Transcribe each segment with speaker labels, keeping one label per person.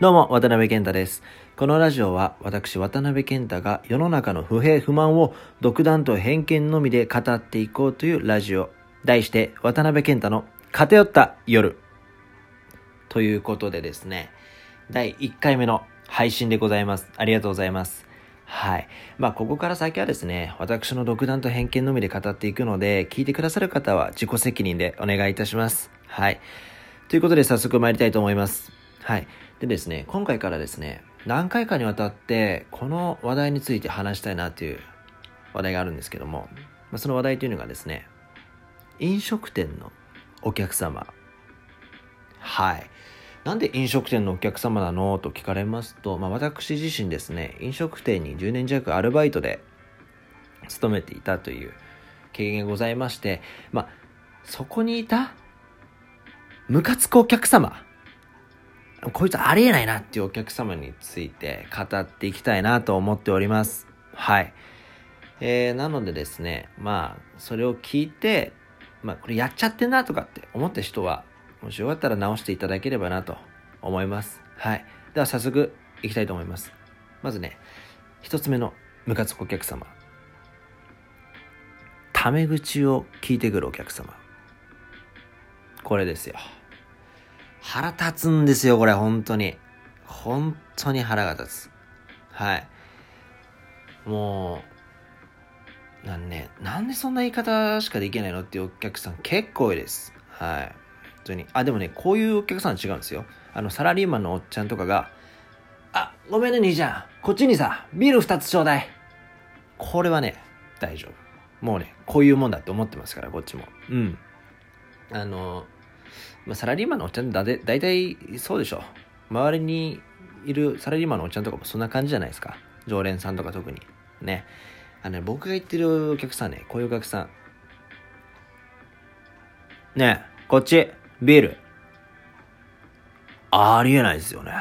Speaker 1: どうも、渡辺健太です。このラジオは私渡辺健太が世の中の不平不満を独断と偏見のみで語っていこうというラジオ。題して渡辺健太の偏った夜。ということでですね、第1回目の配信でございます。ありがとうございます。はい。まあ、ここから先はですね、私の独断と偏見のみで語っていくので、聞いてくださる方は自己責任でお願いいたします。はい。ということで早速参りたいと思います。はい。でですね、今回からですね、何回かにわたってこの話題について話したいなという話題があるんですけども、まあ、その話題というのがですね、飲食店のお客様。はい。なんで飲食店のお客様なのと聞かれますと、まあ、私自身ですね、飲食店に10年弱アルバイトで勤めていたという経験がございまして、まあ、そこにいたムカつくお客様。こいつありえないなっていうお客様について語っていきたいなと思っております。はい。えー、なのでですね、まあ、それを聞いて、まあ、これやっちゃってんなとかって思った人は、もしよかったら直していただければなと思います。はい。では早速いきたいと思います。まずね、一つ目のムカつくお客様。タメ口を聞いてくるお客様。これですよ。腹立つんですよ、これ、本当に。本当に腹が立つ。はい。もう、なんね、なんでそんな言い方しかできないのっていうお客さん結構多いです。はい。本当に。あ、でもね、こういうお客さんは違うんですよ。あの、サラリーマンのおっちゃんとかが、あ、ごめんね、兄ちゃん。こっちにさ、ビール二つちょうだい。これはね、大丈夫。もうね、こういうもんだって思ってますから、こっちも。うん。あの、まあ、サラリーマンのおっちゃんだで大体そうでしょ周りにいるサラリーマンのおっちゃんとかもそんな感じじゃないですか。常連さんとか特に。ね。あのね僕が言ってるお客さんねこういうお客さん。ねえこっち。ビール。ありえないですよね。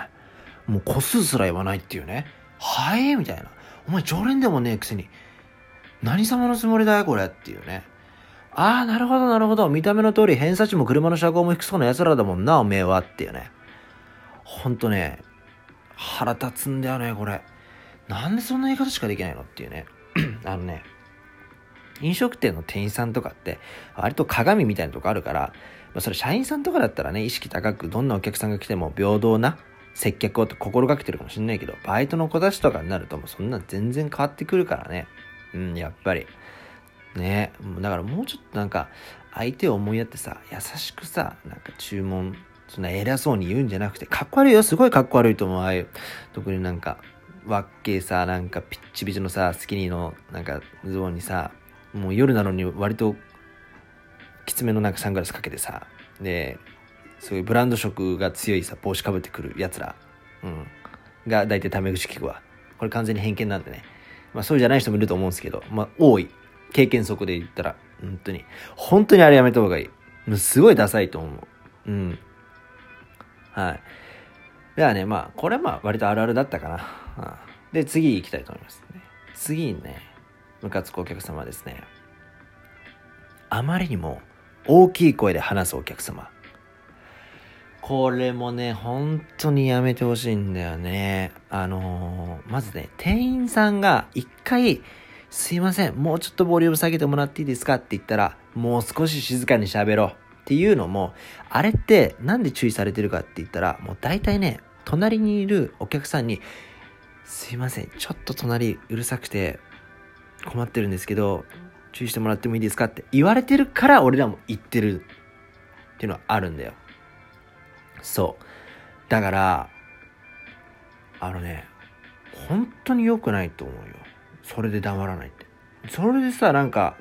Speaker 1: もう個数すら言わないっていうね。はいみたいな。お前常連でもねえくせに。何様のつもりだよこれっていうね。ああ、なるほど、なるほど。見た目の通り、偏差値も車の車高も低そうな奴らだもんな、おめえはっていうね。ほんとね、腹立つんだよね、これ。なんでそんな言い方しかできないのっていうね。あのね、飲食店の店員さんとかって、割と鏡みたいなとこあるから、まあ、それ社員さんとかだったらね、意識高く、どんなお客さんが来ても平等な接客を心がけてるかもしんないけど、バイトの子たちとかになるともうそんな全然変わってくるからね。うん、やっぱり。ね。だからもうちょっとなんか相手を思いやってさ優しくさなんか注文そんな偉そうに言うんじゃなくてかっこ悪いよすごいかっこ悪いと思う。ああいう特になんかわっけさなんかピッチピチのさスキニーのなんかズボンにさもう夜なのに割ときつめのなんかサングラスかけてさでそういうブランド色が強いさ帽子かぶってくるやつら、うん、が大体タメ口聞くわ。これ完全に偏見なんでね。まあそうじゃない人もいると思うんですけどまあ多い。経験則で言ったら、本当に。本当にあれやめた方がいい。もうすごいダサいと思う。うん。はい。ではね、まあ、これはまあ、割とあるあるだったかな。はあ、で、次行きたいと思います、ね。次にね、ムカつくお客様ですね。あまりにも大きい声で話すお客様。これもね、本当にやめてほしいんだよね。あのー、まずね、店員さんが一回、すいません、もうちょっとボリューム下げてもらっていいですかって言ったら、もう少し静かに喋ろうっていうのも、あれってなんで注意されてるかって言ったら、もう大体ね、隣にいるお客さんに、すいません、ちょっと隣うるさくて困ってるんですけど、注意してもらってもいいですかって言われてるから俺らも言ってるっていうのはあるんだよ。そう。だから、あのね、本当に良くないと思うよ。それで黙らないって。それでさ、なんか、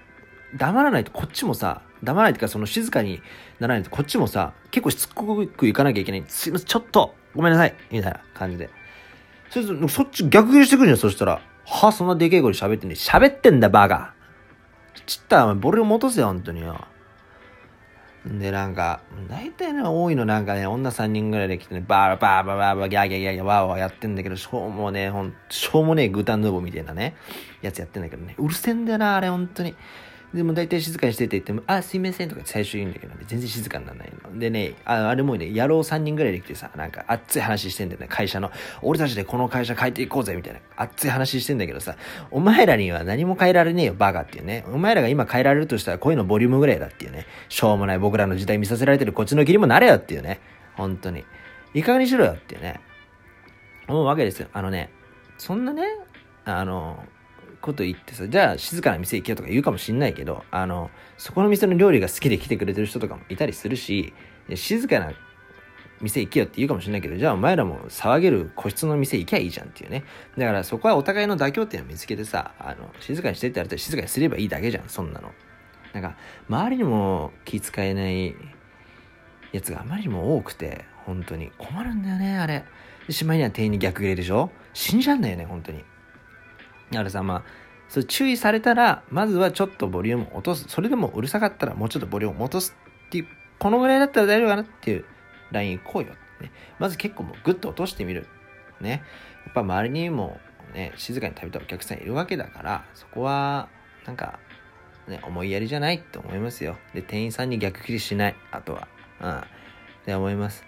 Speaker 1: 黙らないとこっちもさ、黙らないとかその静かにならないとこっちもさ、結構しつこくいかなきゃいけない。すいません、ちょっと、ごめんなさい、みたいな感じで。そそそっち逆切りしてくるじゃん、そしたら。はそんなでけえ声で喋ってんね喋ってんだ、バカ。ちったら、ボリューム落とせよ、本当によ。で、なんか、大体ね、多いのなんかね、女3人ぐらいで来てね、バーバーバーバーバーギャーギャーギャーギャーワーワーやってんだけど、しょうもね、ほん、しょうもねえグタンヌーボみたいなね、やつやってんだけどね、うるせえんだよな、あれ、本当に。でも大体静かにしてって言っても、あ、すいませんとか最初言うんだけどね、全然静かにならないの。でね、ああれもね、野郎3人ぐらいで来てさ、なんか熱い話してんだよね、会社の。俺たちでこの会社変えていこうぜ、みたいな。熱い話してんだけどさ、お前らには何も変えられねえよ、バカっていうね。お前らが今変えられるとしたら声のボリュームぐらいだっていうね。しょうもない僕らの時代見させられてるこっちの義理もなれよっていうね。本当に。いい加減にしろよっていうね。思うわけですよ。あのね、そんなね、あの、こと言ってさ、じゃあ静かな店行けよとか言うかもしんないけど、あの、そこの店の料理が好きで来てくれてる人とかもいたりするし、静かな店行けよって言うかもしれないけど、じゃあお前らも騒げる個室の店行きゃいいじゃんっていうね。だからそこはお互いの妥協点を見つけてさ、あの、静かにしてって言われたら静かにすればいいだけじゃん、そんなの。なんか、周りにも気遣えないやつがあまりにも多くて、本当に困るんだよね、あれ。で、しまいには店員に逆切れでしょ死んじゃうんだよね、本当に。だからさ、まあ、それ注意されたら、まずはちょっとボリューム落とす。それでもうるさかったらもうちょっとボリューム落とすっていう、このぐらいだったら大丈夫かなっていうライン行こうよ。ね、まず結構もうグッと落としてみる。ね。やっぱ周りにもね、静かに食べたお客さんいるわけだから、そこは、なんか、ね、思いやりじゃないって思いますよ。で、店員さんに逆切りしない。あとは。うん。って思います。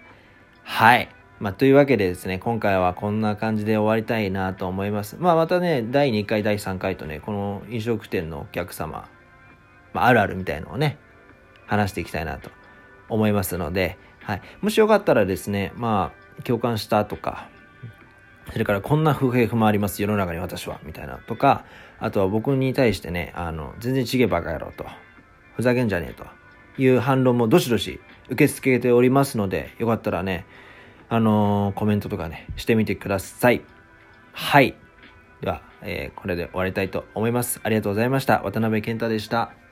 Speaker 1: はい。まあ、というわけでですね、今回はこんな感じで終わりたいなと思います。まあ、またね、第2回、第3回とね、この飲食店のお客様、まあ、あるあるみたいのをね、話していきたいなと思いますので、はい。もしよかったらですね、まあ、共感したとか、それからこんな不平不満あります、世の中に私は、みたいなとか、あとは僕に対してね、あの、全然ちげバカ野郎と、ふざけんじゃねえという反論もどしどし受け付けておりますので、よかったらね、あのー、コメントとかね、してみてください。はい。では、えー、これで終わりたいと思います。ありがとうございました。渡辺健太でした。